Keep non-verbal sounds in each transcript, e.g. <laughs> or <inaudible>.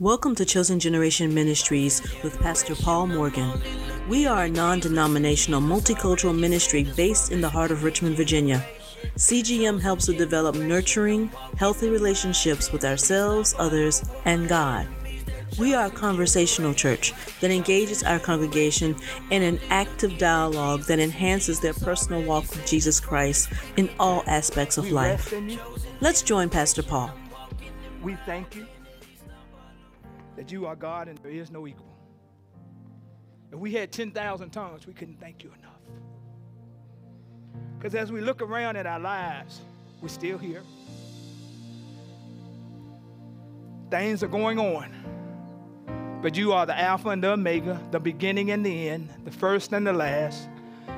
Welcome to Chosen Generation Ministries with Pastor Paul Morgan. We are a non denominational multicultural ministry based in the heart of Richmond, Virginia. CGM helps to develop nurturing, healthy relationships with ourselves, others, and God. We are a conversational church that engages our congregation in an active dialogue that enhances their personal walk with Jesus Christ in all aspects of life. rest in you. Let's join Pastor Paul. We thank you that you are God and there is no equal. If we had 10,000 tongues, we couldn't thank you enough. Because as we look around at our lives, we're still here. Things are going on. But you are the Alpha and the Omega, the beginning and the end, the first and the last,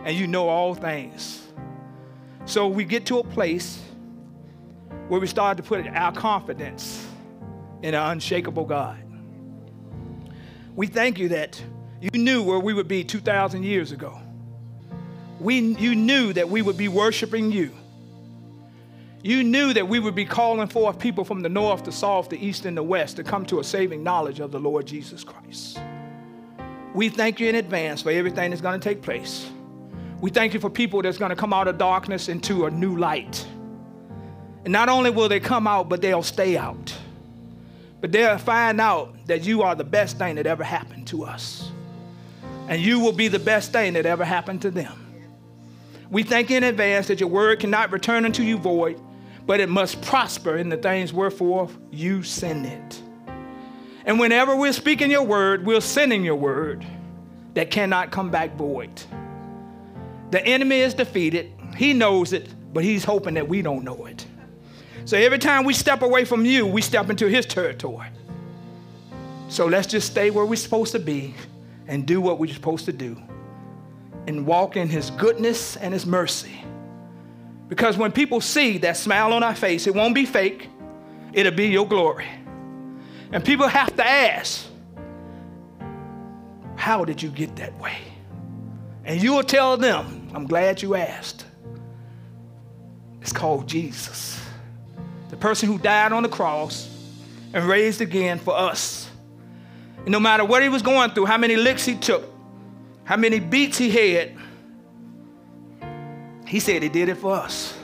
and you know all things. So we get to a place where we start to put our confidence in an unshakable God. We thank you that you knew where we would be 2,000 years ago. We, you knew that we would be worshiping you. You knew that we would be calling forth people from the north, the south, the east, and the west to come to a saving knowledge of the Lord Jesus Christ. We thank you in advance for everything that's going to take place. We thank you for people that's going to come out of darkness into a new light. And not only will they come out, but they'll stay out. But they'll find out that you are the best thing that ever happened to us. And you will be the best thing that ever happened to them. We thank in advance that your word cannot return unto you void, but it must prosper in the things wherefore you send it. And whenever we're speaking your word, we're sending your word that cannot come back void. The enemy is defeated. He knows it, but he's hoping that we don't know it. So every time we step away from you, we step into his territory. So let's just stay where we're supposed to be and do what we're supposed to do and walk in his goodness and his mercy. Because when people see that smile on our face, it won't be fake, it'll be your glory. And people have to ask, How did you get that way? And you will tell them, I'm glad you asked. It's called Jesus person who died on the cross and raised again for us. And no matter what he was going through, how many licks he took, how many beats he had, he said he did it for us.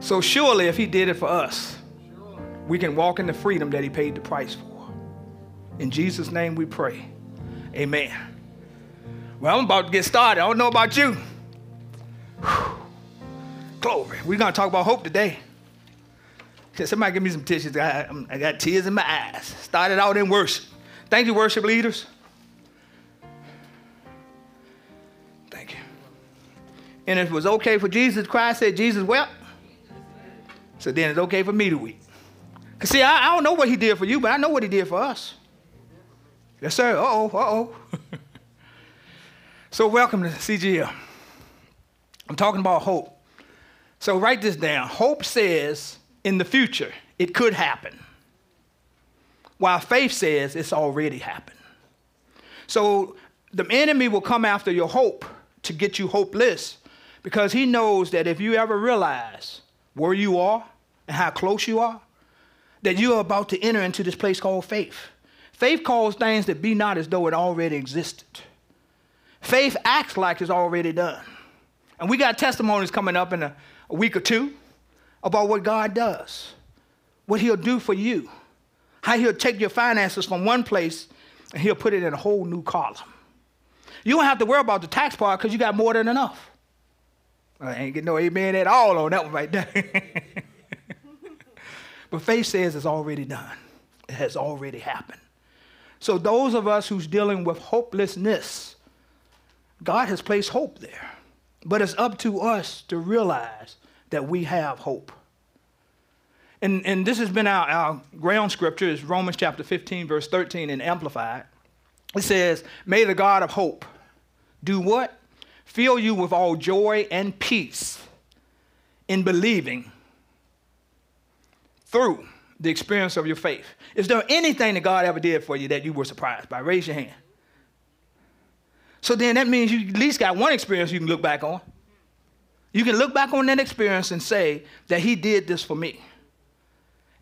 So surely if he did it for us, we can walk in the freedom that he paid the price for. In Jesus' name we pray. Amen. Well, I'm about to get started. I don't know about you. Whew. Glory. We're going to talk about hope today. <laughs> Somebody give me some tissues? I, I'm- got tears in my eyes. Started out in worship. Thank you, worship leaders. Thank you. And if it was okay for Jesus cry, said Jesus wept. So then it's okay for me to weep. Cause see, I, I don't know what he did for you, but I know what he did for us. Yes, sir. Uh oh. Uh oh. <laughs> so welcome to CGM. I'm talking about hope. So write this down. Hope says in the future it could happen, while faith says it's already happened. So the enemy will come after your hope to get you hopeless because he knows that if you ever realize where you are and how close you are, that you are about to enter into this place called faith. Faith calls things that be not as though it already existed. Faith acts like it's already done. And we got testimonies coming up in a, a week or two about what God does, what He'll do for you, how He'll take your finances from one place and He'll put it in a whole new column. You don't have to worry about the tax part because you got more than enough. I ain't getting no amen at all on that one right there. <laughs> but faith says it's already done, it has already happened. So, those of us who's dealing with hopelessness, God has placed hope there. But it's up to us to realize that we have hope. And, and this has been our, our ground scripture, is Romans chapter 15, verse 13 in Amplified. It says, May the God of hope do what? Fill you with all joy and peace in believing through the experience of your faith. Is there anything that God ever did for you that you were surprised by? Raise your hand. So then that means you at least got one experience you can look back on. You can look back on that experience and say that He did this for me.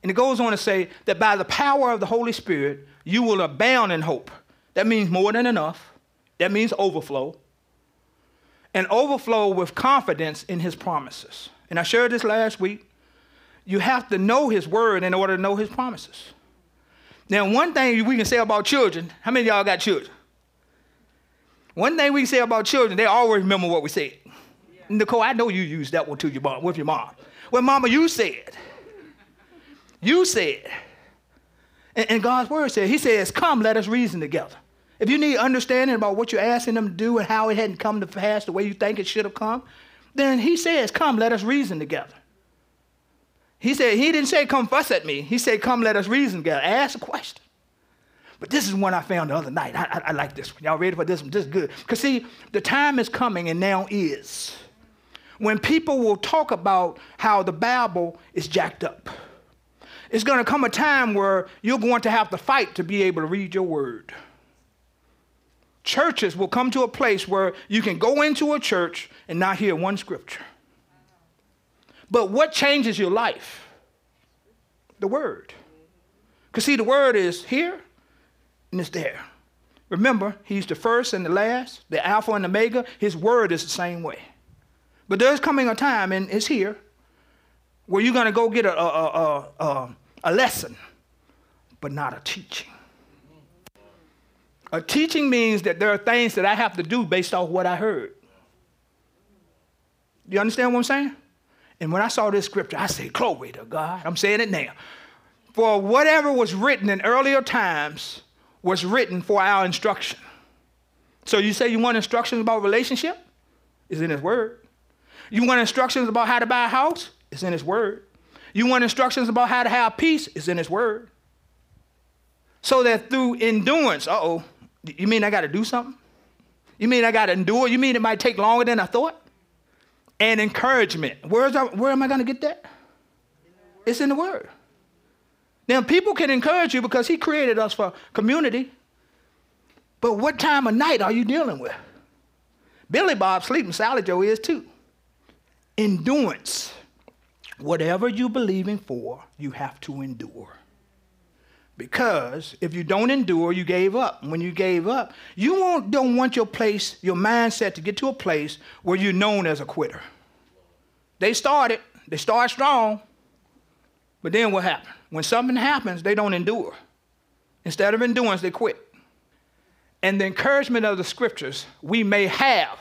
And it goes on to say that by the power of the Holy Spirit, you will abound in hope. That means more than enough. That means overflow. And overflow with confidence in his promises. And I shared this last week. You have to know his word in order to know his promises. Now, one thing we can say about children, how many of y'all got children? One thing we can say about children, they always remember what we said. Nicole, I know you used that one to your mom, with your mom. Well, mama, you said. You said. And, and God's word said, He says, Come, let us reason together. If you need understanding about what you're asking them to do and how it hadn't come to pass the way you think it should have come, then He says, Come, let us reason together. He said, He didn't say, Come fuss at me. He said, Come, let us reason together. Ask a question. But this is one I found the other night. I, I, I like this one. Y'all ready for this one? This is good. Because, see, the time is coming, and now is, when people will talk about how the Bible is jacked up it's going to come a time where you're going to have to fight to be able to read your word. Churches will come to a place where you can go into a church and not hear one scripture. But what changes your life? The word. Because, see, the word is here and it's there. Remember, he's the first and the last, the Alpha and the Omega. His word is the same way. But there's coming a time, and it's here, where you're going to go get a, a, a, a, a lesson, but not a teaching. A teaching means that there are things that I have to do based off what I heard. Do you understand what I'm saying? And when I saw this scripture, I said, Glory to God. I'm saying it now. For whatever was written in earlier times was written for our instruction. So you say you want instructions about relationship? It's in His Word. You want instructions about how to buy a house? It's in His Word. You want instructions about how to have peace? It's in His Word. So that through endurance, uh oh, you mean I got to do something? You mean I got to endure? You mean it might take longer than I thought? And encouragement. Where's I, where am I going to get that? It's in the Word. Now, people can encourage you because He created us for community. But what time of night are you dealing with? Billy Bob sleeping, Sally Joe is too. Endurance. Whatever you're believing for, you have to endure. Because if you don't endure, you gave up. When you gave up, you don't want your place, your mindset to get to a place where you're known as a quitter. They started, they start strong, but then what happened? When something happens, they don't endure. Instead of endurance, they quit. And the encouragement of the scriptures, we may have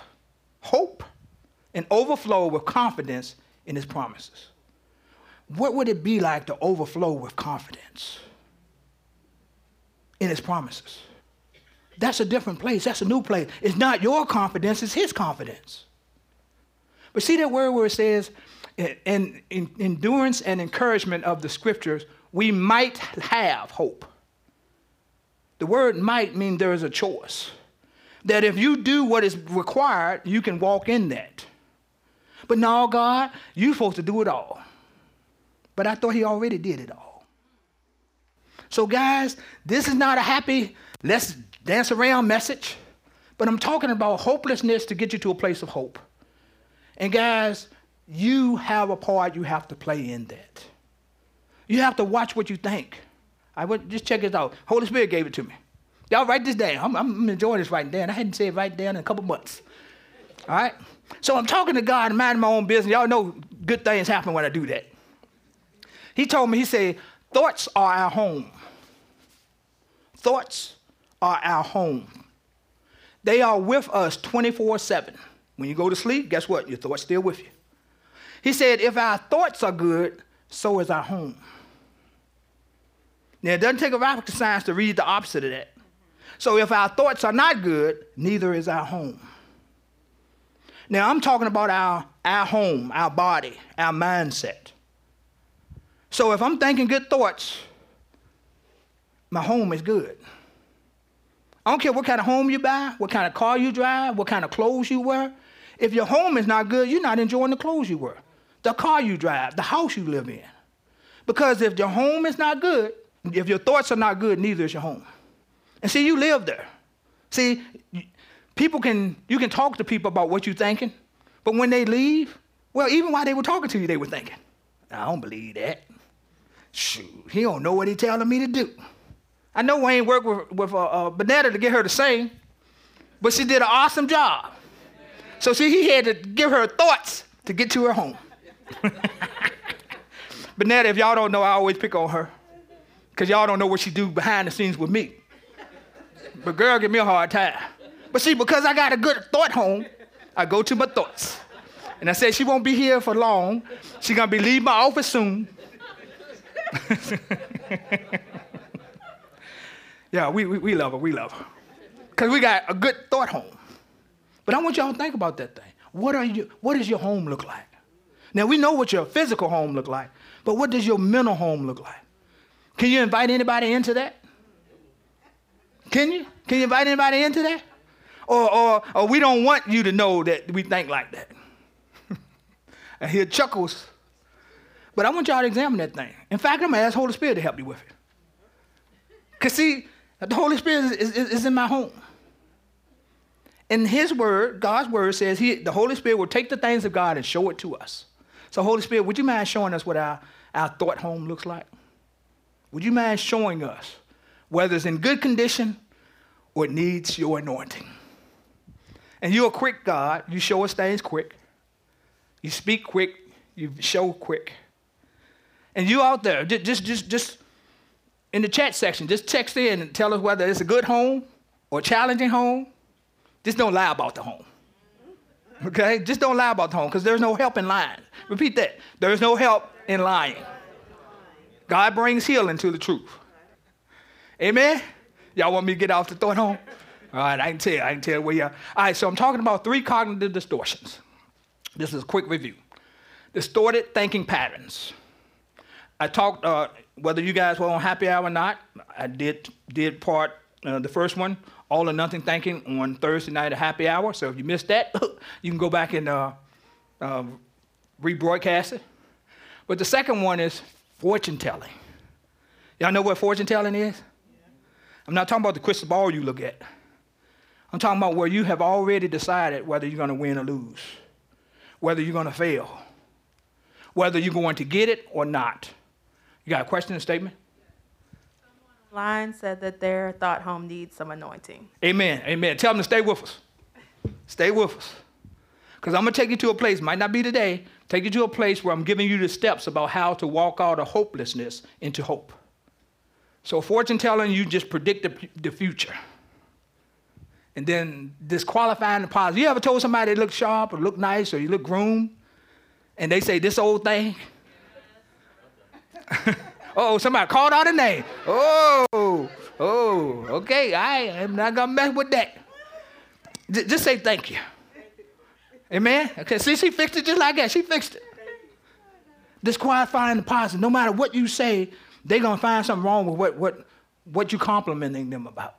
hope and overflow with confidence in his promises what would it be like to overflow with confidence in his promises? That's a different place. That's a new place. It's not your confidence, it's his confidence. But see that word where it says, in, in endurance and encouragement of the scriptures, we might have hope. The word might mean there is a choice. That if you do what is required, you can walk in that. But no, God, you're supposed to do it all. But I thought he already did it all. So, guys, this is not a happy, let's dance around message, but I'm talking about hopelessness to get you to a place of hope. And, guys, you have a part you have to play in that. You have to watch what you think. I would just check this out. Holy Spirit gave it to me. Y'all write this down. I'm, I'm enjoying this writing down. I hadn't said it right down in a couple months. All right? So I'm talking to God and minding my own business. Y'all know good things happen when I do that. He told me, he said, thoughts are our home. Thoughts are our home. They are with us 24 7. When you go to sleep, guess what? Your thoughts still with you. He said, if our thoughts are good, so is our home. Now, it doesn't take a rocket science to read the opposite of that. So, if our thoughts are not good, neither is our home. Now, I'm talking about our, our home, our body, our mindset. So if I'm thinking good thoughts, my home is good. I don't care what kind of home you buy, what kind of car you drive, what kind of clothes you wear. If your home is not good, you're not enjoying the clothes you wear, the car you drive, the house you live in. Because if your home is not good, if your thoughts are not good, neither is your home. And see, you live there. See, people can, you can talk to people about what you're thinking, but when they leave, well, even while they were talking to you, they were thinking, I don't believe that. Shoot, he don't know what he telling me to do. I know Wayne worked with, with uh, uh, Bonetta to get her to sing, but she did an awesome job. So see, he had to give her thoughts to get to her home. <laughs> Bonetta, if y'all don't know, I always pick on her. Because y'all don't know what she do behind the scenes with me. But girl, give me a hard time. But see, because I got a good thought home, I go to my thoughts. And I said, she won't be here for long. She's gonna be leaving my office soon. <laughs> yeah, we, we, we love her, we love her. Because we got a good thought home. But I want y'all to think about that thing. What, are you, what does your home look like? Now, we know what your physical home look like, but what does your mental home look like? Can you invite anybody into that? Can you? Can you invite anybody into that? Or, or, or we don't want you to know that we think like that. <laughs> and he chuckles. But I want y'all to examine that thing. In fact, I'm going to ask the Holy Spirit to help you with it. Because, see, the Holy Spirit is, is, is in my home. And His Word, God's Word says he, the Holy Spirit will take the things of God and show it to us. So, Holy Spirit, would you mind showing us what our, our thought home looks like? Would you mind showing us whether it's in good condition or it needs your anointing? And you're a quick God. You show us things quick. You speak quick. You show quick. And you out there, just, just, just in the chat section, just text in and tell us whether it's a good home or challenging home. Just don't lie about the home. Okay? Just don't lie about the home because there's no help in lying. Repeat that. There's no help in lying. God brings healing to the truth. Amen? Y'all want me to get off the thought home? All right, I can tell. I can tell where you are. All right, so I'm talking about three cognitive distortions. This is a quick review. Distorted thinking patterns. I talked, uh, whether you guys were on happy hour or not, I did, did part, uh, the first one, all or nothing thinking on Thursday night at happy hour. So if you missed that, <laughs> you can go back and uh, uh, rebroadcast it. But the second one is fortune telling. Y'all know what fortune telling is? I'm not talking about the crystal ball you look at. I'm talking about where you have already decided whether you're going to win or lose, whether you're going to fail, whether you're going to get it or not. You got a question or statement? Line said that their thought home needs some anointing. Amen. Amen. Tell them to stay with us. Stay with us. Because I'm going to take you to a place, might not be today, take you to a place where I'm giving you the steps about how to walk out of hopelessness into hope. So, fortune telling, you just predict the, the future. And then disqualifying the positive. You ever told somebody they look sharp or look nice or you look groomed? And they say, this old thing? <laughs> oh, somebody called out a name. Oh, oh, okay, I am not gonna mess with that. Just say thank you. Amen? Okay, see, she fixed it just like that. She fixed it. Disqualifying the positive. No matter what you say, they're to find something wrong with what, what, what you're complimenting them about.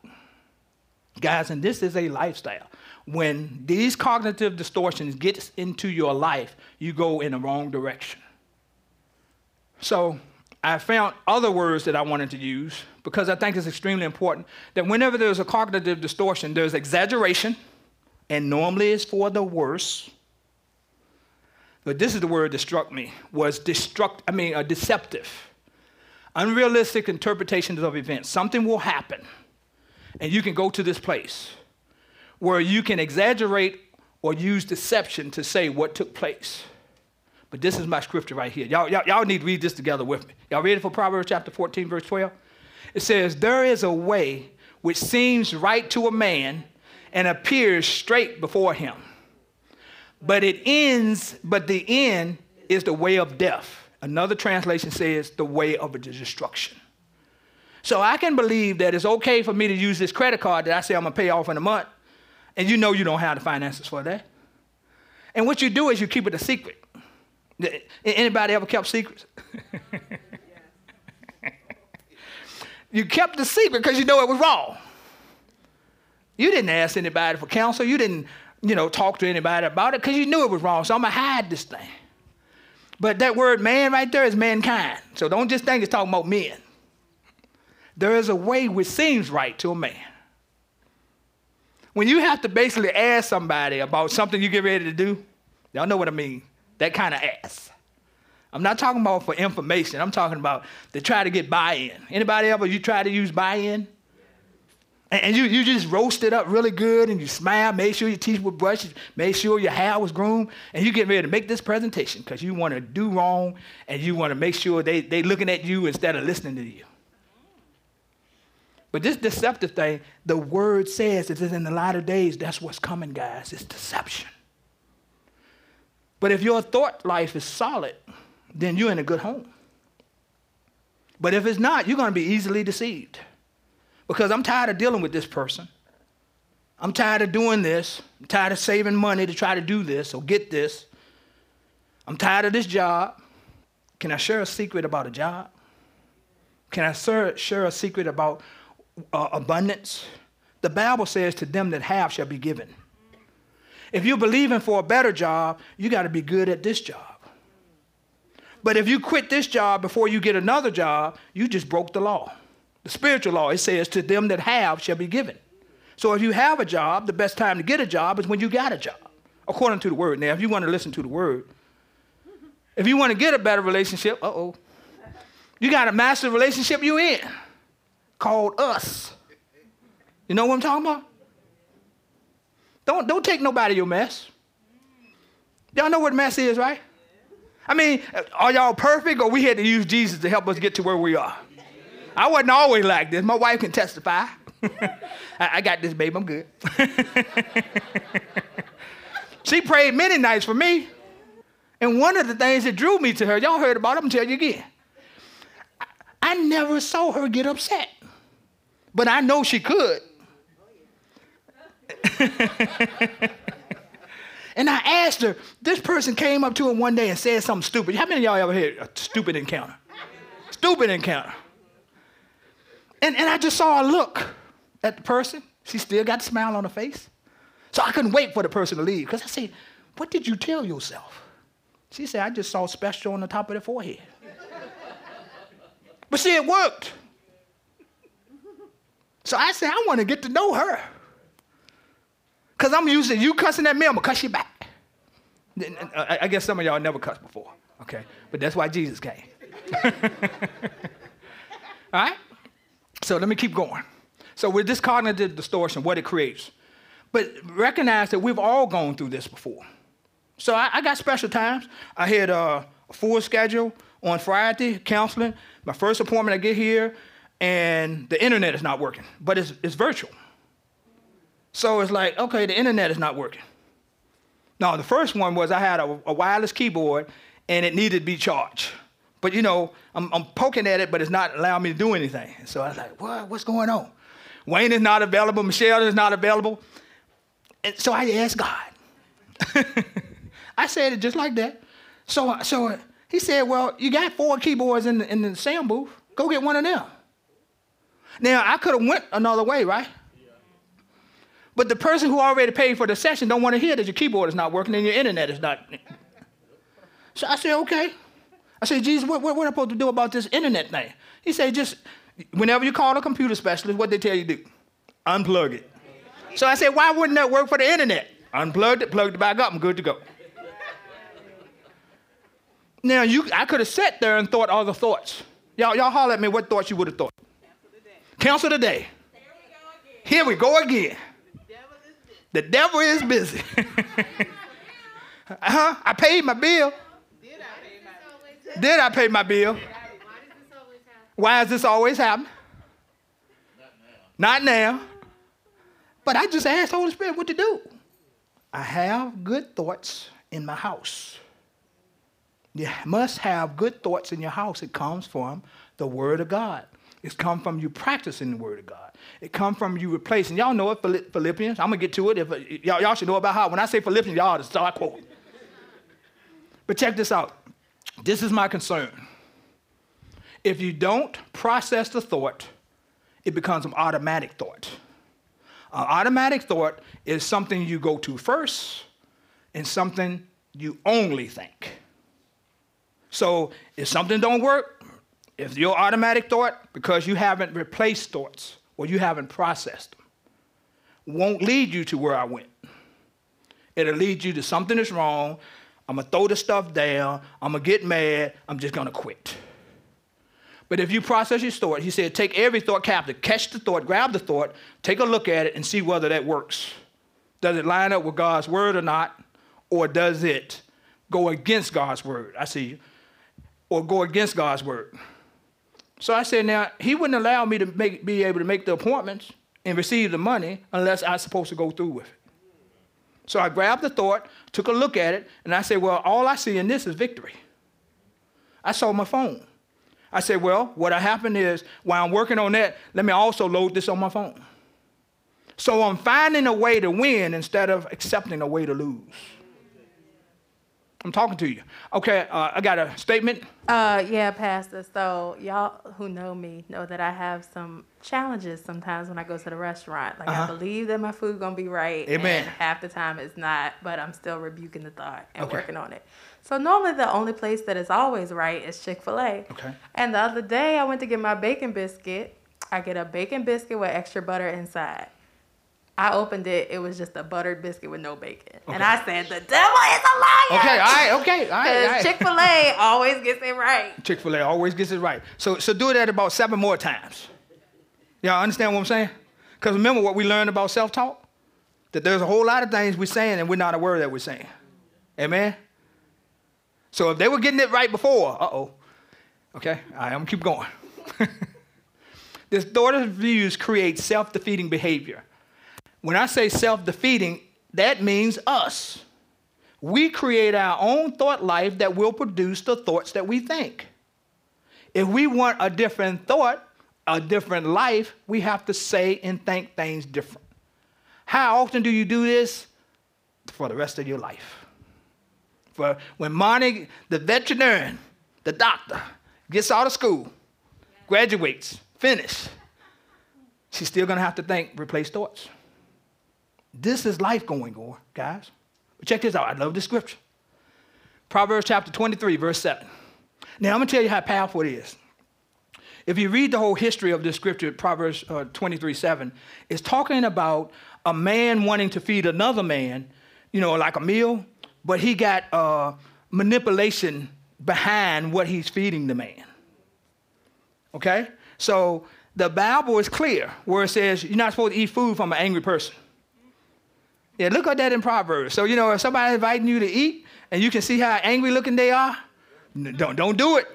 Guys, and this is a lifestyle. When these cognitive distortions get into your life, you go in the wrong direction. So I found other words that I wanted to use because I think it's extremely important that whenever there's a cognitive distortion, there's exaggeration – and normally it's for the worse. But this is the word that struck me was destruct. I mean, a deceptive, unrealistic interpretations of events. Something will happen, and you can go to this place where you can exaggerate or use deception to say what took place. But this is my scripture right here. Y'all, y'all, y'all need to read this together with me. Y'all ready for Proverbs chapter 14, verse 12? It says, There is a way which seems right to a man, and appears straight before him. But it ends, but the end is the way of death. Another translation says the way of destruction. So I can believe that it's okay for me to use this credit card that I say I'm gonna pay off in a month, and you know you don't have the finances for that. And what you do is you keep it a secret. Anybody ever kept secrets? <laughs> you kept the secret because you know it was wrong. You didn't ask anybody for counsel. You didn't, you know, talk to anybody about it because you knew it was wrong. So I'm to hide this thing. But that word man right there is mankind. So don't just think it's talking about men. There is a way which seems right to a man. When you have to basically ask somebody about something you get ready to do, y'all know what I mean. That kind of ass. I'm not talking about for information. I'm talking about to try to get buy-in. Anybody ever you try to use buy-in? And you, you just roast it up really good and you smile, make sure your teeth were brushed, make sure your hair was groomed, and you get ready to make this presentation because you want to do wrong and you want to make sure they, they looking at you instead of listening to you. But this deceptive thing, the word says that in the latter days, that's what's coming, guys. It's deception. But if your thought life is solid, then you're in a good home. But if it's not, you're going to be easily deceived. Because I'm tired of dealing with this person. I'm tired of doing this. I'm tired of saving money to try to do this or get this. I'm tired of this job. Can I share a secret about a job? Can I share a secret about uh, abundance? The Bible says, To them that have shall be given. If you're believing for a better job, you got to be good at this job. But if you quit this job before you get another job, you just broke the law. The spiritual law, it says, to them that have shall be given. So if you have a job, the best time to get a job is when you got a job, according to the word. Now, if you want to listen to the word, if you want to get a better relationship, uh oh, you got a master relationship you in called us. You know what I'm talking about? Don't, don't take nobody your mess. Y'all know what mess is, right? I mean, are y'all perfect or we had to use Jesus to help us get to where we are? I wasn't always like this. My wife can testify. <laughs> I, I got this, babe. I'm good. <laughs> she prayed many nights for me. And one of the things that drew me to her, y'all heard about it, I'm gonna tell you again. I, I never saw her get upset. But I know she could. <laughs> And I asked her, this person came up to her one day and said something stupid. How many of y'all ever had a stupid encounter? Stupid encounter. And, and I just saw a look at the person. She still got a smile on her face. So I couldn't wait for the person to leave because I said, What did you tell yourself? She said, I just saw special on the top of the forehead. but see, it worked. So I said, I want to get to know her. Because I'm used to you cussing at me, I'm going to cuss you back. Uh, I guess some of y'all never cussed before, okay? But that's why Jesus came. <laughs> All right? So let me keep going. So with this cognitive distortion, what it creates. But recognize that we've all gone through this before. So I, I got special times. I had uh, a full schedule on Friday, counseling. My first appointment, I get here, and the internet is not working, but it's, it's virtual. So it's like, okay, the internet is not working. No, the first one was I had a, a wireless keyboard and it needed to be charged. But you know, I'm, I'm, poking at it, but it's not allowing me to do anything. So I was like, what? What's going on? Wayne is not available. Michelle is not available. And so I asked God. <laughs> I said it just like that. So, so he said, well, you got four keyboards in the, in the sound booth. Go get one of them. Now, I could have went another way, right? But the person who already paid for the session don't want to hear that your keyboard is not working and your internet is not. So I said, okay. I said, Jesus, what, what, what am I supposed to do about this internet thing? He said, just whenever you call a computer specialist, what they tell you to do? Unplug it. So I said, why wouldn't that work for the internet? Unplugged it, plugged it back up, I'm good to go. Now you I could have sat there and thought all the thoughts. Y'all, y'all holler at me what thoughts you would have thought. Cancel the day. Here we go again. The devil is busy. <laughs> huh? I paid my bill. Did I pay my bill? Why does this always happen? Not now. But I just asked Holy Spirit what to do. I have good thoughts in my house. You must have good thoughts in your house. It comes from the Word of God. It's come from you practicing the Word of God. It come from you replacing. Y'all know it, Philippians. I'm gonna get to it. If uh, y'all, y'all should know about how. When I say Philippians, y'all to start quoting. But check this out. This is my concern. If you don't process the thought, it becomes an automatic thought. An automatic thought is something you go to first and something you only think. So if something don't work, if your automatic thought, because you haven't replaced thoughts, or you haven't processed them won't lead you to where I went. It'll lead you to something that's wrong. I'm going to throw the stuff down. I'm going to get mad. I'm just going to quit. But if you process your thought, he said, take every thought captive, catch the thought, grab the thought, take a look at it, and see whether that works. Does it line up with God's word or not? Or does it go against God's word? I see you. Or go against God's word. So I said, now, he wouldn't allow me to make, be able to make the appointments and receive the money unless I was supposed to go through with it. So I grabbed the thought, took a look at it, and I said, well, all I see in this is victory. I saw my phone. I said, well, what happened is while I'm working on that, let me also load this on my phone. So I'm finding a way to win instead of accepting a way to lose. I'm talking to you. Okay, uh, I got a statement. Uh, yeah, Pastor. So y'all who know me know that I have some challenges sometimes when I go to the restaurant. Like uh-huh. I believe that my food gonna be right. Amen. And half the time it's not, but I'm still rebuking the thought and okay. working on it. So normally the only place that is always right is Chick Fil A. Okay. And the other day I went to get my bacon biscuit. I get a bacon biscuit with extra butter inside. I opened it. It was just a buttered biscuit with no bacon, okay. and I said, "The devil is a liar." Okay, all right, okay, all right. Because right. Chick Fil A always gets it right. Chick Fil A always gets it right. So, so do that about seven more times. Y'all understand what I'm saying? Because remember what we learned about self-talk? That there's a whole lot of things we're saying and we're not aware that we're saying. Amen. So if they were getting it right before, uh-oh. Okay, all right, I'm gonna keep going. <laughs> this daughter's views create self-defeating behavior. When I say self defeating, that means us. We create our own thought life that will produce the thoughts that we think. If we want a different thought, a different life, we have to say and think things different. How often do you do this? For the rest of your life. For when Monty, the veterinarian, the doctor, gets out of school, graduates, finish, she's still gonna have to think, replace thoughts. This is life going on, guys. But check this out. I love this scripture. Proverbs chapter 23, verse 7. Now, I'm going to tell you how powerful it is. If you read the whole history of this scripture, Proverbs uh, 23, 7, it's talking about a man wanting to feed another man, you know, like a meal, but he got uh, manipulation behind what he's feeding the man. Okay? So the Bible is clear where it says you're not supposed to eat food from an angry person. Yeah, look at that in Proverbs. So, you know, if somebody's inviting you to eat and you can see how angry looking they are, don't, don't do it.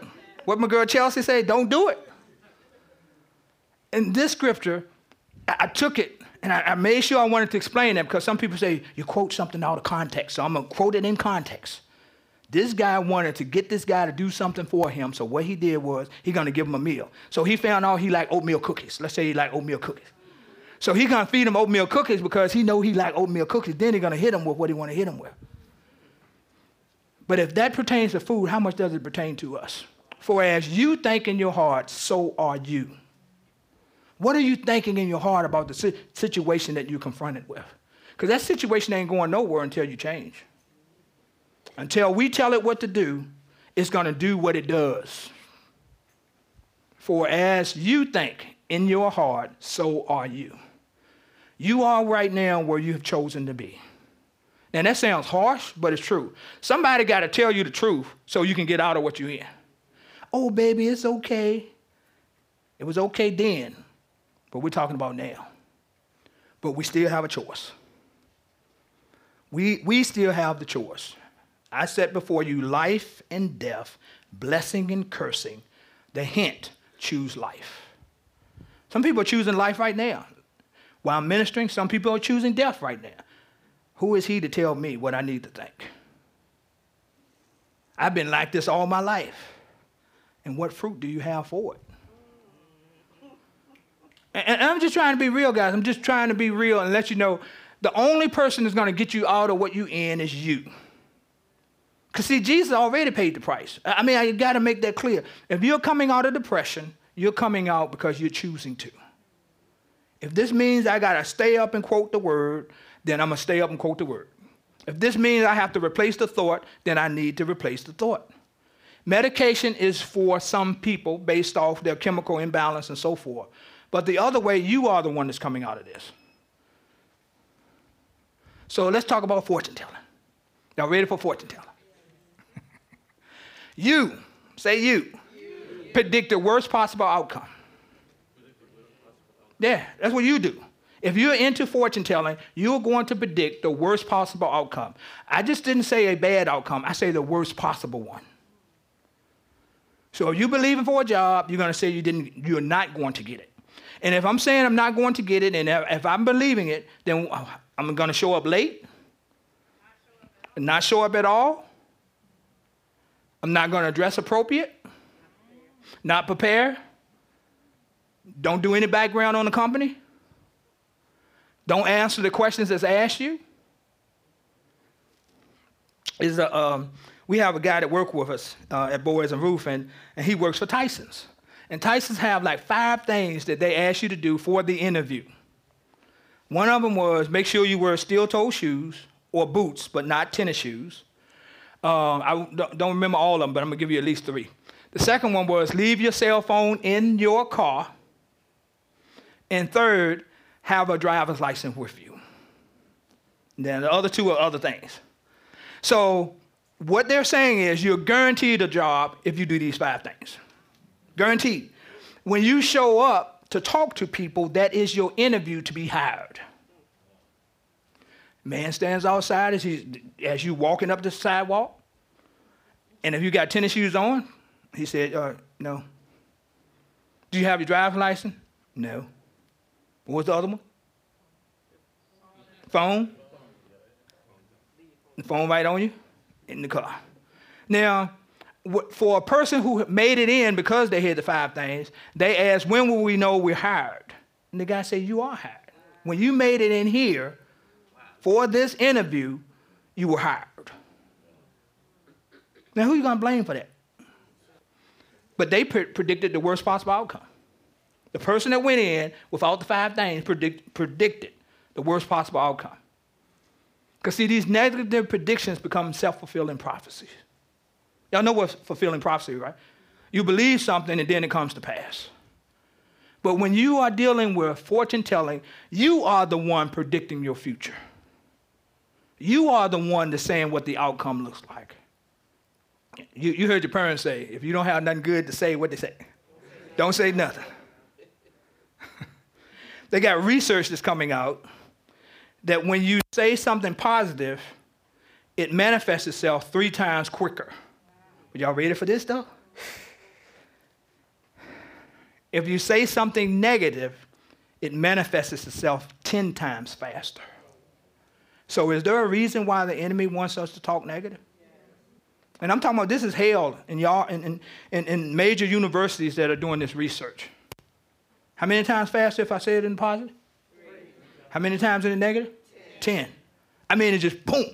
What my girl Chelsea say, don't do it. In this scripture, I, took it and I, I, made sure I wanted to explain that because some people say you quote something out of context. So I'm going to quote it in context. This guy wanted to get this guy to do something for him. So what he did was he going to give him a meal. So he found out he liked oatmeal cookies. Let's say he liked oatmeal cookies. So he gonna feed him oatmeal cookies because he know he like oatmeal cookies. Then he gonna hit him with what he want to hit him with. But if that pertains to food, how much does it pertain to us? For as you think in your heart, so are you. What are you thinking in your heart about the situation that you're confronted with? Because that situation ain't going nowhere until you change. Until we tell it what to do, it's going to do what it does. For as you think in your heart, so are you. You are right now where you have chosen to be. Now that sounds harsh, but it's true. Somebody got to tell you the truth so you can get out of what you're in. Oh, baby, it's okay. It was okay then, but we're talking about now. But we still have a choice. We, we still have the choice. I set before you life and death, blessing and cursing. The hint choose life. Some people are choosing life right now. While I'm ministering, some people are choosing death right now. Who is he to tell me what I need to think? I've been like this all my life. And what fruit do you have for it? And, I'm just trying to be real, guys. I'm just trying to be real and let you know the only person that's going to get you out of what you in is you. Because, see, Jesus already paid the price. I mean, I got to make that clear. If you're coming out of depression, you're coming out because you're choosing to. If this means I got to stay up and quote the word, then I'm to stay up and quote the word. If this means I have to replace the thought, then I need to replace the thought. Medication is for some people based off their chemical imbalance and so forth. But the other way, you are the one that's coming out of this. So let's talk about fortune telling. Y'all ready for fortune telling? <laughs> You, say you, you. predict the worst possible outcome. Yeah, that's what you do. If you're into fortune telling, you're going to predict the worst possible outcome. I just didn't say a bad outcome, I say the worst possible one. So if you believe for a job, you're going to say you didn't, you're not going to get it. And if I'm saying I'm not going to get it, and if I'm believing it, then uh, I'm going to show up late, not show up at all. I'm not going to dress appropriate, not prepare, don't do any background on the company. Don't answer the questions that's asked you. Is a, um, we have a guy that worked with us uh, at Boys and Roof, and, and he works for Tyson's. And Tyson's have like five things that they ask you to do for the interview. One of them was make sure you wear steel-toe shoes or boots, but not tennis shoes. Um, I don't remember all of them, but I'm gonna give you at least three. The second one was leave your cell phone in your car. And third, have a driver's license with you. Then the other two are other things. So what they're saying is you're guaranteed a job if you do these five things. Guaranteed. When you show up to talk to people, that is your interview to be hired. Man stands outside as, he, as you walking up the sidewalk. And if you got tennis shoes on, he said, uh, no. Do you have your driver's license? No. What was the other one? Phone? The phone right on you? In the car. Now, for a person who made it in because they had the five things, they asked, when will we know we're hired? And the guy said, you are hired. When you made it in here for this interview, you were hired. Now, who are you going to blame for that? But they pre- predicted the worst possible outcome. The person that went in without the five things predict, predicted the worst possible outcome. Because, see, these negative predictions become self fulfilling prophecies. Y'all know what fulfilling prophecy, right? You believe something and then it comes to pass. But when you are dealing with fortune telling, you are the one predicting your future. You are the one that's saying what the outcome looks like. You, you heard your parents say, if you don't have nothing good to say, what they say? Don't say nothing. They got research that's coming out that when you say something positive, it manifests itself three times quicker. Are y'all ready for this though? If you say something negative, it manifests itself 10 times faster. So, is there a reason why the enemy wants us to talk negative? And I'm talking about this is held in y'all in, in, in major universities that are doing this research. How many times faster if I say it in positive? Three. How many times in the negative? Ten. Ten. I mean, it just boom.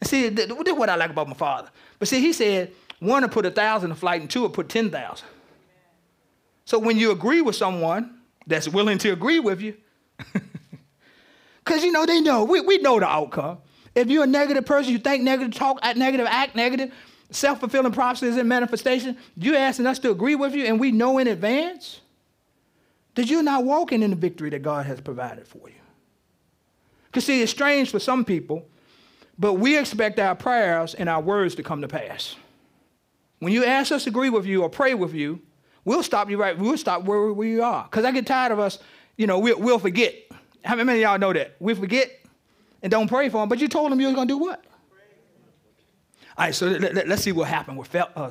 And see, this is what I like about my father. But see, he said one to put a thousand in flight and two to put 10,000. So when you agree with someone that's willing to agree with you, <laughs> because you know, they know, we, we know the outcome. If you're a negative person, you think negative, talk negative, act negative, self fulfilling prophecies and manifestation, you're asking us to agree with you and we know in advance that you're not walking in the victory that God has provided for you. Because, see, it's strange for some people, but we expect our prayers and our words to come to pass. When you ask us to agree with you or pray with you, we'll stop you right, we'll stop where we are. Because I get tired of us, you know, we'll, we'll forget. How many of y'all know that? We forget and don't pray for them, but you told them you were going to do what? All right, so let, us let, see what happened with uh,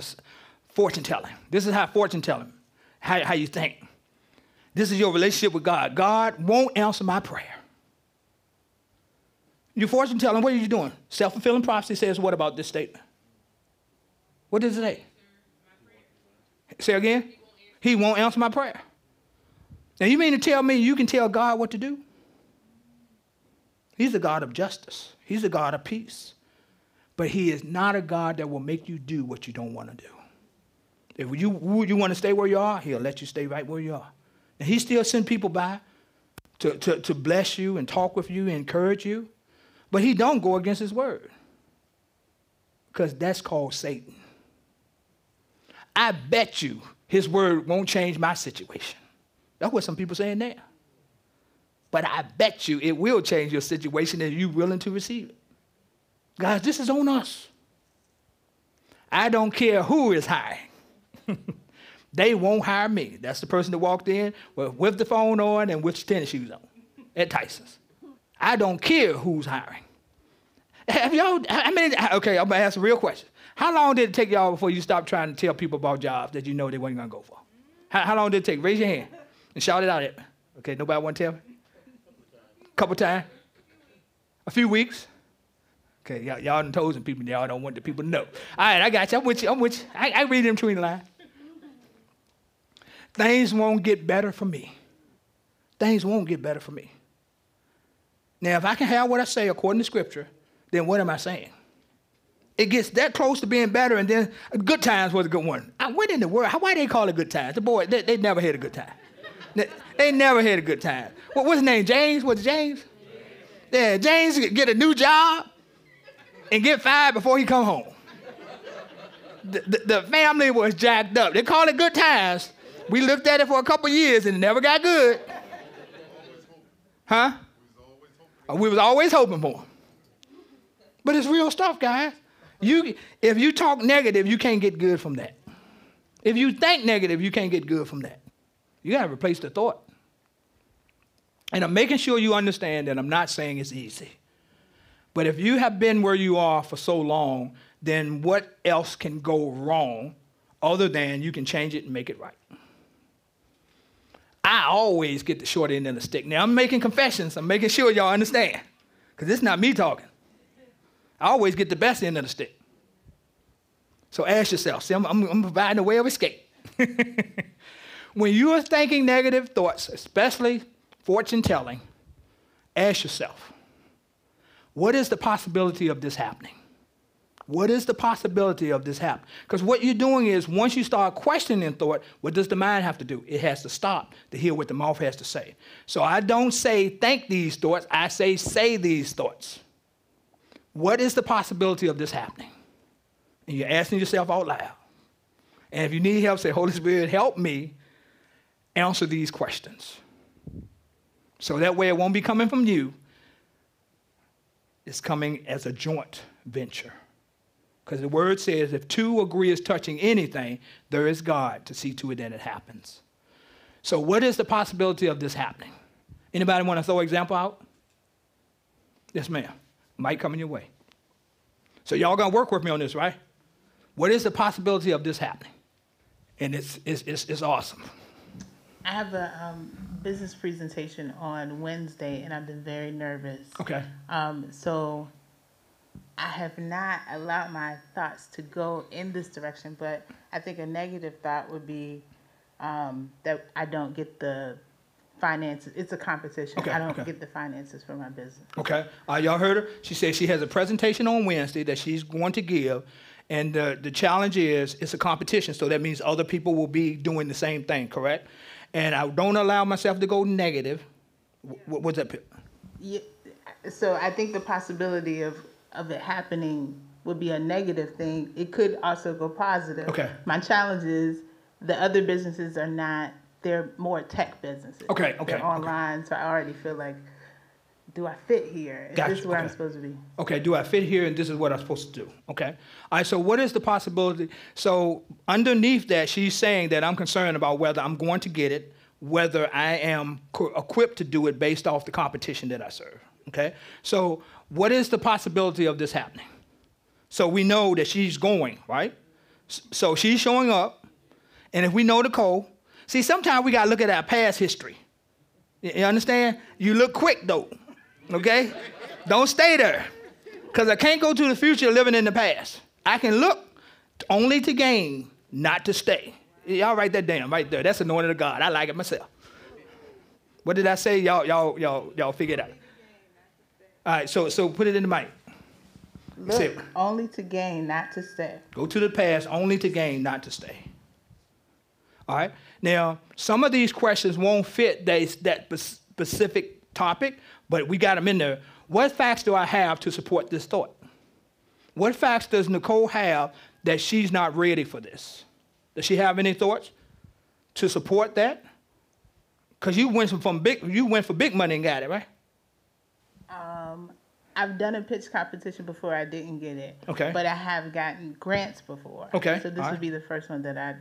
fortune telling. This is how fortune telling, how, how you think. This is your relationship with God. God won't answer my prayer. You fortune telling, what are you doing? Self fulfilling prophecy says, what about this statement? What does it say? Say again? He won't answer my prayer. Now, you mean to tell me you can tell God what to do? He's a God of justice, He's a God of peace. But He is not a God that will make you do what you don't want to do. If you, you want to stay where you are, He'll let you stay right where you are. And he still send people by to, to, to bless you and talk with you and encourage you. But he don't go against his word. Because that's called Satan. I bet you his word won't change my situation. That's what some people saying there. But I bet you it will change your situation if you're willing to receive it. Guys, this is on us. I don't care who is hiring. <laughs> they won't hire me. That's the person that walked in with, with the phone on and with tennis shoes on at Tyson's. I don't care who's hiring. Have y'all, I mean, okay, I'm gonna ask a real question. How long did it take y'all before you stopped trying to tell people about jobs that you know they weren't gonna go for? How, how long did it take? Raise your hand and shout it out at me. Okay, nobody wanna tell me? Couple times? A few weeks? Okay, y'all, y'all done told some people y'all don't want the people to know. All right, I got you. I'm with you. I'm with you. I, I read them between the lines. Things won't get better for me. Things won't get better for me. Now, if I can have what I say according to Scripture, then what am I saying? It gets that close to being better, and then good times was a good one. I, what in the world? Why they call it good times? The boy, they, they never had a good time. They, they never had a good time. What, what's his name? James? What's James? Yeah, James get a new job and get fired before he come home. The, the, the, family was jacked up. They call it good times. We looked at it for a couple years and it never got good. Huh? We was always hoping for. But it's real stuff, guys. You, if you talk negative, you can't get good from that. If you think negative, you can't get good from that. You got to replace the thought. And I'm making sure you understand that I'm not saying it's easy. But if you have been where you are for so long, then what else can go wrong other than you can change it and make it right? I always get the short end of the stick. Now, I'm making confessions. I'm making sure y'all understand. Because it's not me talking. I always get the best end of the stick. So ask yourself see, I'm, I'm, I'm providing a way of escape. <laughs> when you are thinking negative thoughts, especially fortune telling, ask yourself what is the possibility of this happening? What is the possibility of this happening? Because what you're doing is once you start questioning thought, what does the mind have to do? It has to stop to hear what the mouth has to say. So I don't say think these thoughts, I say say these thoughts. What is the possibility of this happening? And you're asking yourself out loud. And if you need help, say, Holy Spirit, help me answer these questions. So that way it won't be coming from you, it's coming as a joint venture. Because the word says if two agree as touching anything, there is God to see to it that it happens. So, what is the possibility of this happening? Anybody want to throw an example out? Yes, ma'am. Might come in your way. So, y'all gonna work with me on this, right? What is the possibility of this happening? And it's, it's, it's, it's awesome. I have a um, business presentation on Wednesday, and I've been very nervous. Okay. Um, so I have not allowed my thoughts to go in this direction, but I think a negative thought would be um, that I don't get the finances. It's a competition. Okay, I don't okay. get the finances for my business. Okay. Uh, y'all heard her? She said she has a presentation on Wednesday that she's going to give. And the, the challenge is it's a competition, so that means other people will be doing the same thing, correct? And I don't allow myself to go negative. What, what's that? Yeah, so I think the possibility of, of it happening would be a negative thing. It could also go positive. Okay. My challenge is the other businesses are not, they're more tech businesses. Okay, okay, They're okay. online, so I already feel like, do I fit here? Is Gotcha, this where I'm supposed to be? Okay, do I fit here and this is what I'm supposed to do? Okay. All right, so what is the possibility? So underneath that, she's saying that I'm concerned about whether I'm going to get it, whether I am co- equipped to do it based off the competition that I serve. Okay. So what is the possibility of this happening? So we know that she's going, right? So she's showing up, and if we know the code, see, sometimes we gotta look at our past history. You you understand? You look quick though, okay? Don't stay there. Because I can't go to the future living in the past. I can look only to gain, not to stay. Y'all write that down right there. That's anointed of God. I like it myself. What did I say? Y'all, y'all, y'all, y'all figure it out. All right, so so put it in the mic. Look, Say it. only to gain, not to stay. Go to the past only to gain, not to stay. All right. Now, some of these questions won't fit that, that specific topic, but we got them in there. What facts do I have to support this thought? What facts does Nicole have that she's not ready for this? Does she have any thoughts to support that? Because you went from big, you went for big money and got it, right? Um, I've done a pitch competition before. I didn't get it. Okay. But I have gotten grants before. Okay, So this all right. would be the first one that I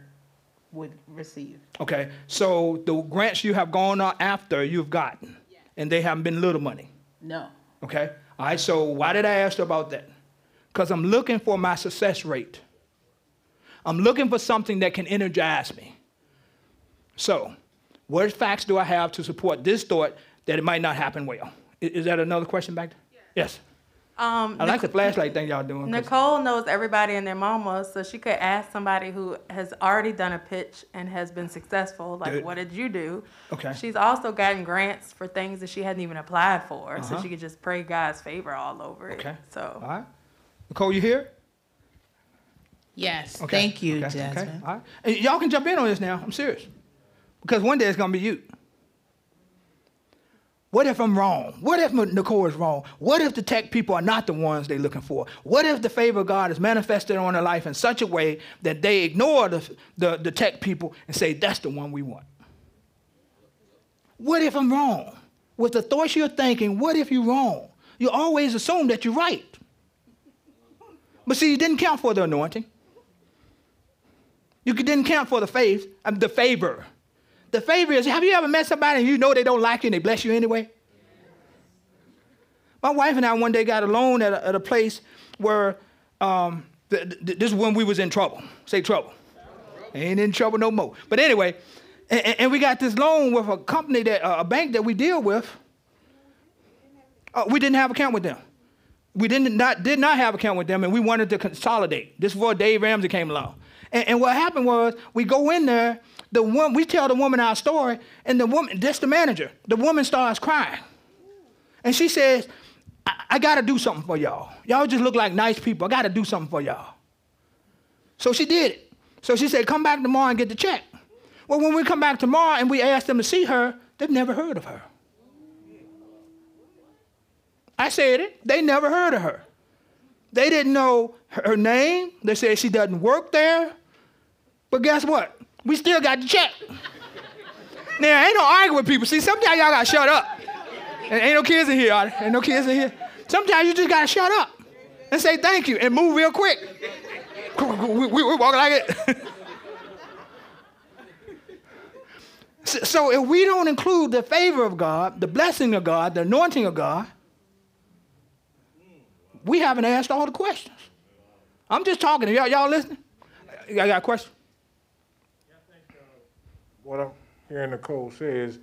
would receive. Okay, so the grants you have gone after you've gotten, and they haven't been little money. No. Okay, all right. So why did I ask you about that? Because I'm looking for my success rate. I'm looking for something that can energize me. So, what facts do I have to support this thought that it might not happen well? I- Is, that another question back there? Yes. Um, I like the flashlight thing y'all doing. Nicole knows everybody and their mama, so she could ask somebody who has already done a pitch and has been successful, like, Good. what did you do? Okay. She's also gotten grants for things that she hadn't even applied for, so Uh-huh. she could just pray God's favor all over it. Okay. So All right. Nicole, you here? Yes. Okay. Thank you, okay. Okay. All right. And y'all can jump in on this now. I'm serious. Because one day it's going to be you. What if I'm wrong? What if Nicole is wrong? What if the tech people are not the ones they're looking for? What if the favor of God is manifested on their life in such a way that they ignore the, the, the tech people and say, that's the one we want? What if I'm wrong? With the thoughts you're thinking, what if you're wrong? You always assume that you're right. But see, you didn't count for the anointing. You didn't count for the faith, um, the favor. The favor is, have you ever met somebody and you know they don't like you and they bless you anyway? My wife and I one day got a loan at a, at a place where um, th- th- this is when we was in trouble. Say trouble. Ain't in trouble no more. But anyway, and, and we got this loan with a company that uh, a bank that we deal with. Uh, we didn't have account with them. We didn't not did not have account with them, and we wanted to consolidate. This is before Dave Ramsey came along. And, and what happened was we go in there, the one we tell the woman our story, and the woman, this the manager, the woman starts crying. And she says, I, I gotta do something for y'all. Y'all just look like nice people. I gotta do something for y'all. So she did it. So she said, come back tomorrow and get the check. Well, when we come back tomorrow and we ask them to see her, they've never heard of her. I said it. They never heard of her. They didn't know her name. They said she doesn't work there. But guess what? We still got the check. now, ain't no arguing with people. See, sometimes y'all gotta shut up. And ain't no kids in here. Ain't no kids in here. Sometimes you just gotta shut up and say thank you and move real quick. We, we, we walk like it. <laughs> so, so if we don't include the favor of God, the blessing of God, the anointing of God, we haven't asked all the questions. I'm just talking. Y'all, y'all listening? Y'all got a question? What I'm hearing Nicole say is,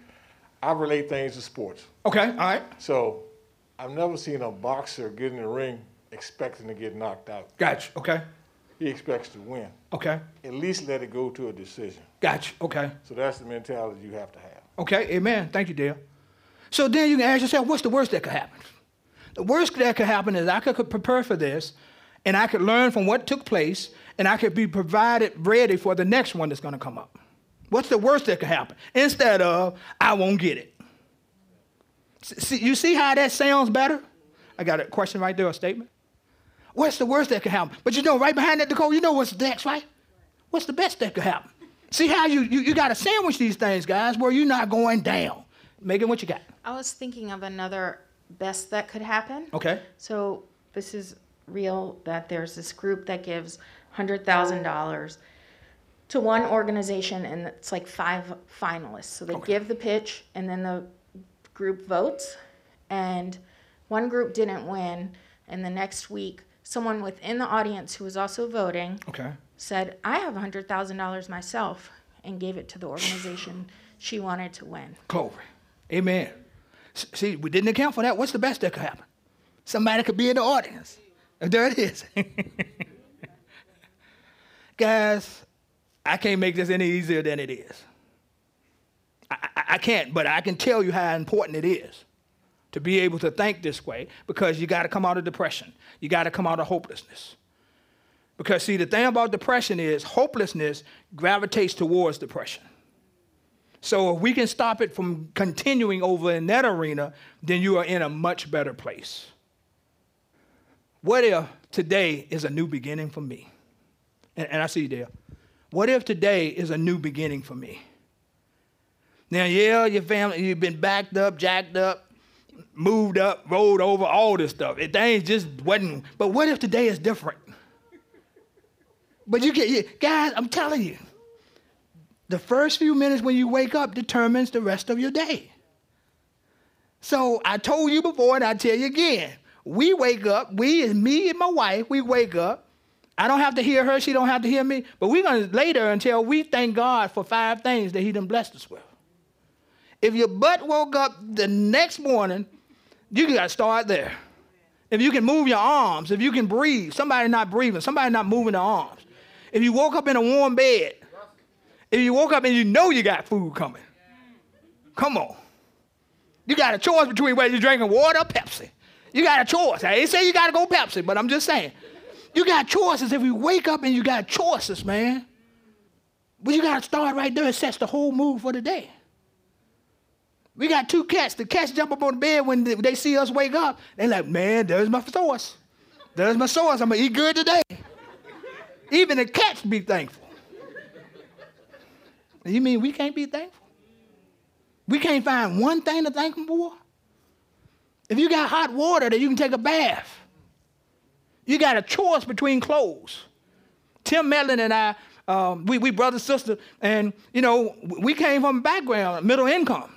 I relate things to sports. Okay, all right. So I've never seen a boxer get in the ring expecting to get knocked out. Gotcha. Okay, He expects to win. okay. At least let it go to a decision. Gotcha. Okay, So that's the mentality you have to have. okay. Amen. Thank you, Dale. So then you can ask yourself, what's the worst that could happen? The worst that could happen is I could, could prepare for this, and I could learn from what took place, and I could be provided ready for the next one that's going to come up. What's the worst that could happen? Instead of I won't get it. See, you see how that sounds better? I got a question right there, a statement. What's the worst that could happen? But you know, right behind that, Nicole, you know what's next, right? What's the best that could happen? See how you, you, you got to sandwich these things, guys, where you're not going down. Megan, what you got? I was thinking of another best that could happen. Okay. So this is real that there's this group that gives hundred thousand dollars to one organization and it's like five finalists. So they give the pitch and then the group votes and one group didn't win and the next week someone within the audience who was also voting Okay. said, I have hundred thousand dollars myself and gave it to the organization she wanted to win. Glory. Amen. See, we didn't account for that. What's the best that could happen? Somebody could be in the audience. And there it is. <laughs> Guys, I can't make this any easier than it is. I, I, I can't, but I can tell you how important it is to be able to think this way because you got to come out of depression. You got to come out of hopelessness. Because, see, the thing about depression is hopelessness gravitates towards depression. So if we can stop it from continuing over in that arena, then you are in a much better place. What if today is a new beginning for me? And, and I see you there. What if today is a new beginning for me? Now, yeah, your family, you've been backed up, jacked up, moved up, rolled over, all this stuff. It, things just wasn't. But what if today is different? But you get, guys, I'm telling you, the first few minutes when you wake up determines the rest of your day. So I told you before, and I tell you again. We wake up, we is me and my wife, we wake up. I don't have to hear her, she don't have to hear me, but we're gonna later until we thank God for five things that He done blessed us with. If your butt woke up the next morning, you gotta start there. If you can move your arms, if you can breathe, somebody not breathing, somebody not moving their arms. If you woke up in a warm bed, if you woke up and you know you got food coming, come on. You got a choice between whether you're drinking water or Pepsi. You got a choice. I ain't say you got to go Pepsi, but I'm just saying. You got choices. If you wake up and you got choices, man. But you got to start right there. It sets the whole mood for the day. We got two cats. The cats jump up on the bed when they see us wake up. They're like, man, there's my source. There's my source. I'm going to eat good today. Even the cats be thankful. You mean we can't be thankful? We can't find one thing to thank him for? If you got hot water that you can take a bath, you got a choice between clothes. Tim Medlin and I, um, we, we brother sister, and you know, we came from a background, middle income.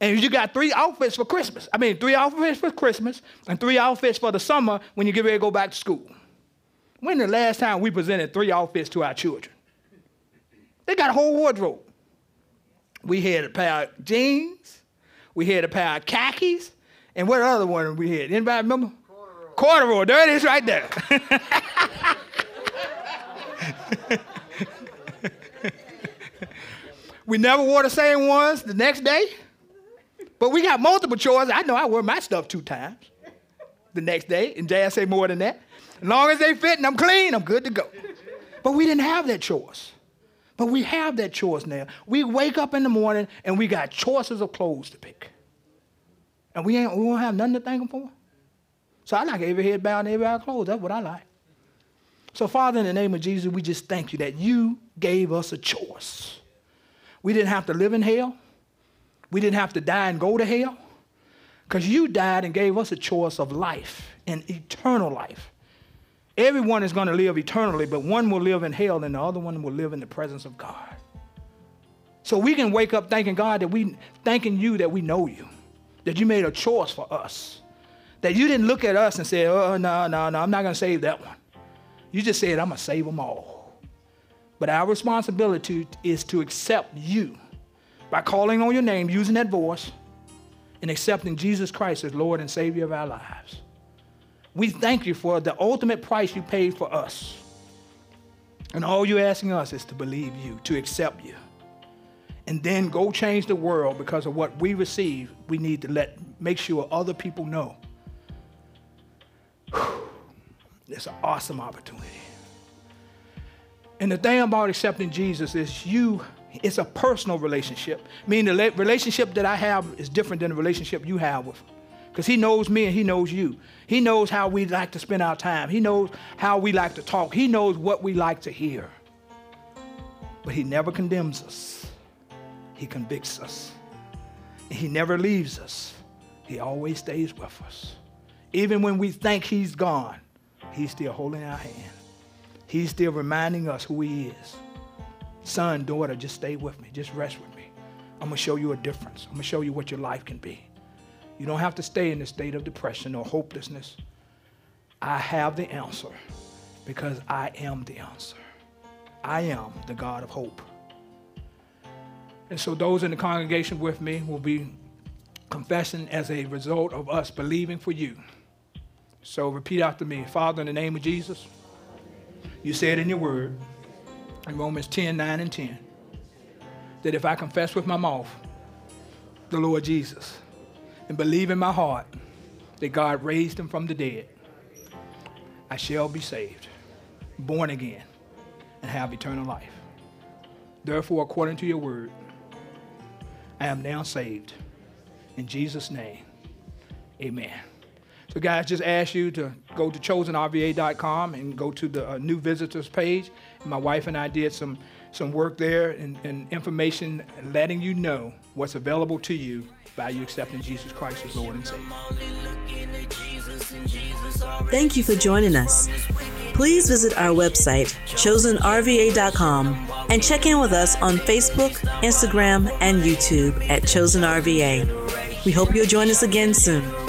And you got three outfits for Christmas. I mean, three outfits for Christmas and three outfits for the summer when you get ready to go back to school. When the last time we presented three outfits to our children? They got a whole wardrobe. We had a pair of jeans, we had a pair of khakis, and what other one we had? Anybody remember? Corduroy. There it is right there. <laughs> we never wore the same ones the next day, but we got multiple choices. I know I wear my stuff two times the next day, and Jazz say more than that. As long as they fit and I'm clean, I'm good to go. But we didn't have that choice. But we have that choice now. We wake up in the morning and we got choices of clothes to pick. And we ain't we won't have nothing to thank them for. So I like every head bowed and every eye closed. That's what I like. So, Father, in the name of Jesus, we just thank you that you gave us a choice. We didn't have to live in hell. We didn't have to die and go to hell. Because you died and gave us a choice of life and eternal life. Everyone is going to live eternally, but one will live in hell and the other one will live in the presence of God. So we can wake up thanking God that we thanking you that we know you that you made a choice for us. That you didn't look at us and say, oh, no, no, no, I'm not going to save that one. You just said, I'm going to save them all. But our responsibility is to accept you by calling on your name, using that voice, and accepting Jesus Christ as Lord and Savior of our lives. We thank you for the ultimate price you paid for us. And all you're asking us is to believe you, to accept you and then go change the world because of what we receive, we need to let make sure other people know. It's an awesome opportunity. And the thing about accepting Jesus is you, it's a personal relationship. Meaning the relationship that I have is different than the relationship you have with him. Because he knows me and he knows you. He knows how we like to spend our time. He knows how we like to talk. He knows what we like to hear. But he never condemns us. He convicts us. He never leaves us. He always stays with us. Even when we think he's gone, he's still holding our hand. He's still reminding us who he is. Son, daughter, just stay with me. Just rest with me. I'm going to show you a difference. I'm going to show you what your life can be. You don't have to stay in a state of depression or hopelessness. I have the answer because I am the answer. I am the God of hope. And so those in the congregation with me will be confessing as a result of us believing for you. So repeat after me Father, in the name of Jesus, you said in your word, in Romans 10 9 and 10, that if I confess with my mouth the Lord Jesus and believe in my heart that God raised him from the dead, I shall be saved, born again, and have eternal life. Therefore, according to your word, I am now saved. In Jesus' name, amen. So, guys, just ask you to go to chosenrva.com and go to the uh, new visitors page. My wife and I did some, some work there and, and information letting you know what's available to you by you accepting Jesus Christ as Lord and Savior. Thank you for joining us. Please visit our website, chosenrva.com, and check in with us on Facebook, Instagram, and YouTube at chosenrva. We hope you'll join us again soon.